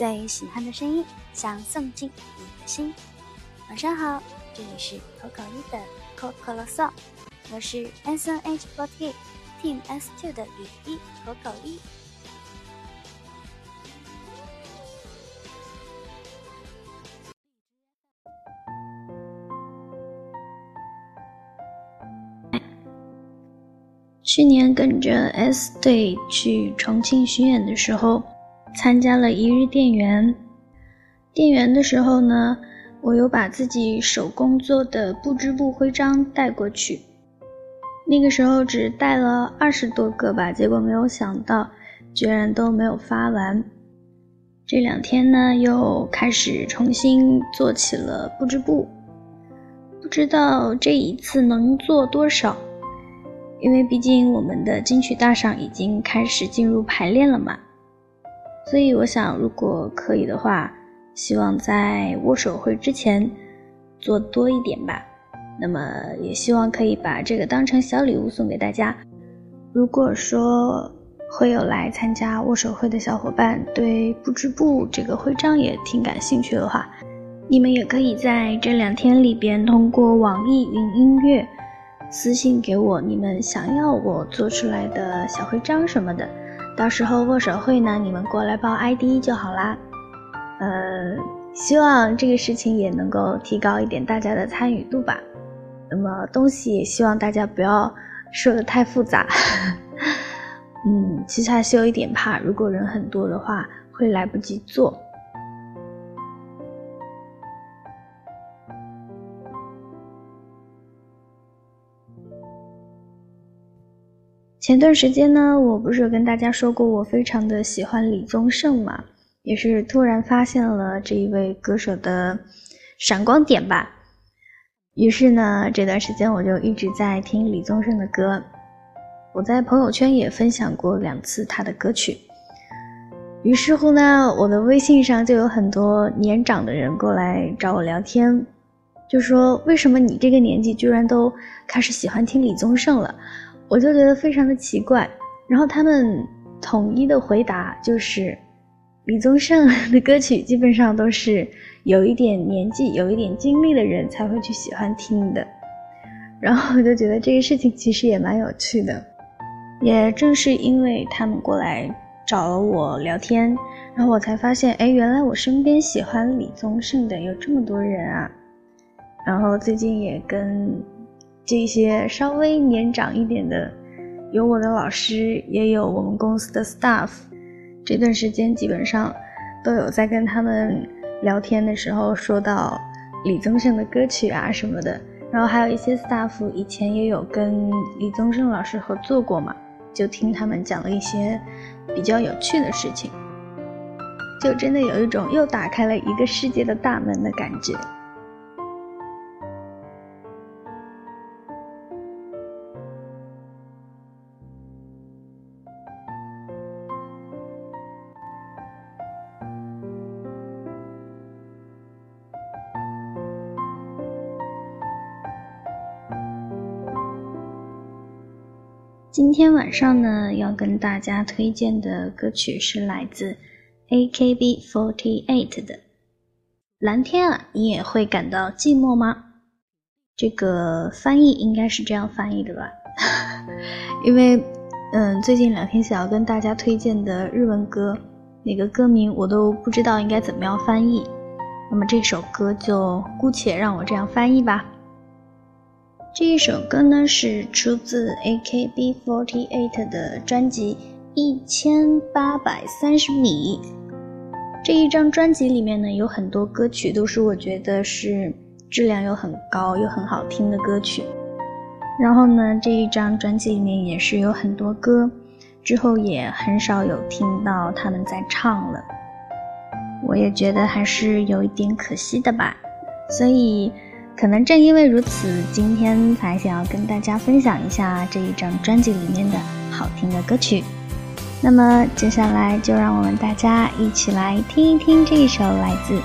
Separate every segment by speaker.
Speaker 1: 最喜欢的声音，想送进你的心。晚上好，这里是口口一的口口啰嗦，我是 S N H forty Team S two 的雨衣口口一。
Speaker 2: 去年跟着 S 队去重庆巡演的时候，参加了一日店员。店员的时候呢，我有把自己手工做的布织布徽章带过去。那个时候只带了二十多个吧，结果没有想到，居然都没有发完。这两天呢，又开始重新做起了布织布，不知道这一次能做多少。因为毕竟我们的金曲大赏已经开始进入排练了嘛，所以我想，如果可以的话，希望在握手会之前做多一点吧。那么也希望可以把这个当成小礼物送给大家。如果说会有来参加握手会的小伙伴对布织布这个徽章也挺感兴趣的话，你们也可以在这两天里边通过网易云音乐。私信给我你们想要我做出来的小徽章什么的，到时候握手会呢，你们过来报 ID 就好啦。呃，希望这个事情也能够提高一点大家的参与度吧。那么东西也希望大家不要说的太复杂。嗯，其实还是有一点怕，如果人很多的话会来不及做。前段时间呢，我不是有跟大家说过我非常的喜欢李宗盛嘛，也是突然发现了这一位歌手的闪光点吧。于是呢，这段时间我就一直在听李宗盛的歌，我在朋友圈也分享过两次他的歌曲。于是乎呢，我的微信上就有很多年长的人过来找我聊天，就说为什么你这个年纪居然都开始喜欢听李宗盛了？我就觉得非常的奇怪，然后他们统一的回答就是，李宗盛的歌曲基本上都是有一点年纪、有一点经历的人才会去喜欢听的。然后我就觉得这个事情其实也蛮有趣的，也正是因为他们过来找了我聊天，然后我才发现，哎，原来我身边喜欢李宗盛的有这么多人啊。然后最近也跟。这些稍微年长一点的，有我的老师，也有我们公司的 staff。这段时间基本上都有在跟他们聊天的时候说到李宗盛的歌曲啊什么的。然后还有一些 staff 以前也有跟李宗盛老师合作过嘛，就听他们讲了一些比较有趣的事情，就真的有一种又打开了一个世界的大门的感觉。今天晚上呢，要跟大家推荐的歌曲是来自 AKB48 的《蓝天啊，你也会感到寂寞吗？》这个翻译应该是这样翻译的吧？因为，嗯，最近两天想要跟大家推荐的日文歌，那个歌名我都不知道应该怎么样翻译，那么这首歌就姑且让我这样翻译吧。这一首歌呢是出自 AKB48 的专辑《一千八百三十米》。这一张专辑里面呢有很多歌曲都是我觉得是质量又很高又很好听的歌曲。然后呢这一张专辑里面也是有很多歌，之后也很少有听到他们在唱了。我也觉得还是有一点可惜的吧，所以。可能正因为如此，今天才想要跟大家分享一下这一张专辑里面的好听的歌曲。那么接下来就让我们大家一起来听一听这一首来自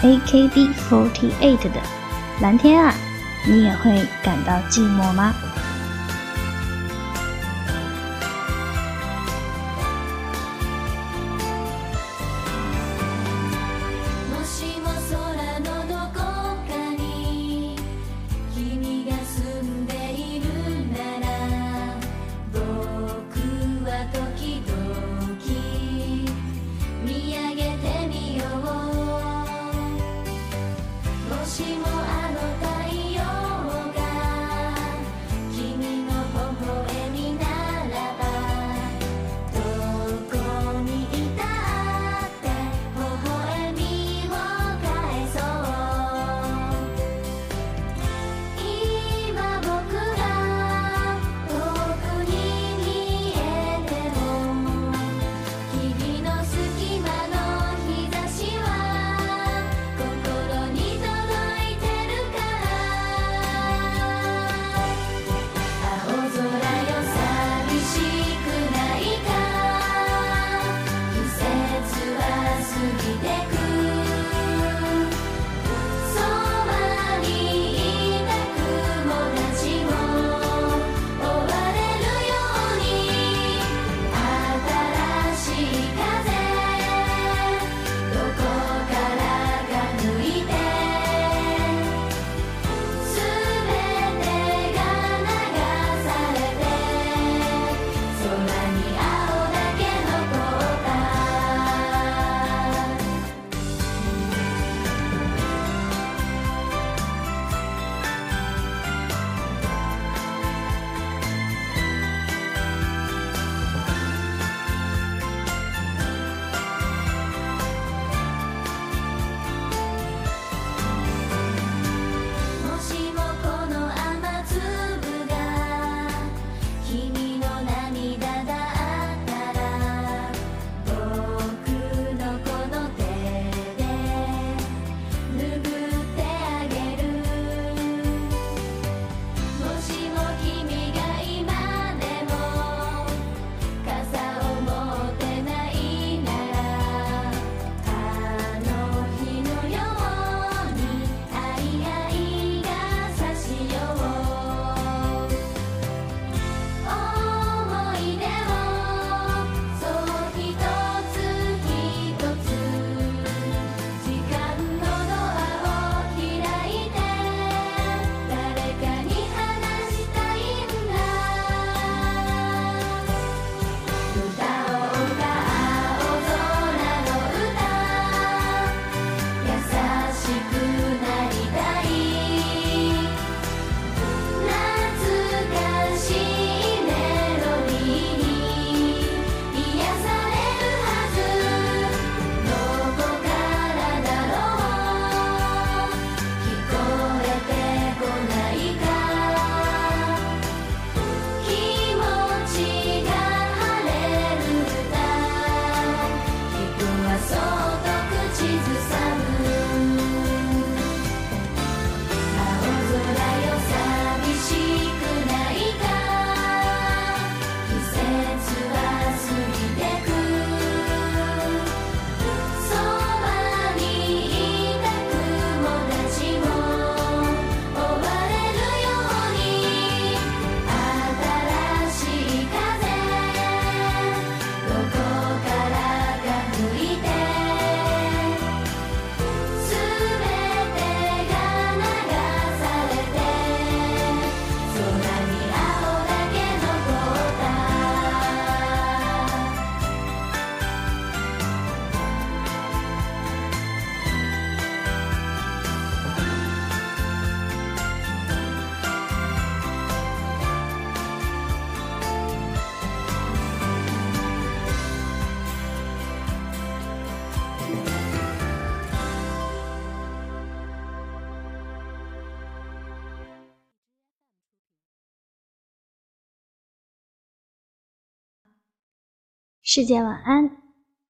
Speaker 2: AKB48 的《蓝天啊，你也会感到寂寞吗？》世界晚安。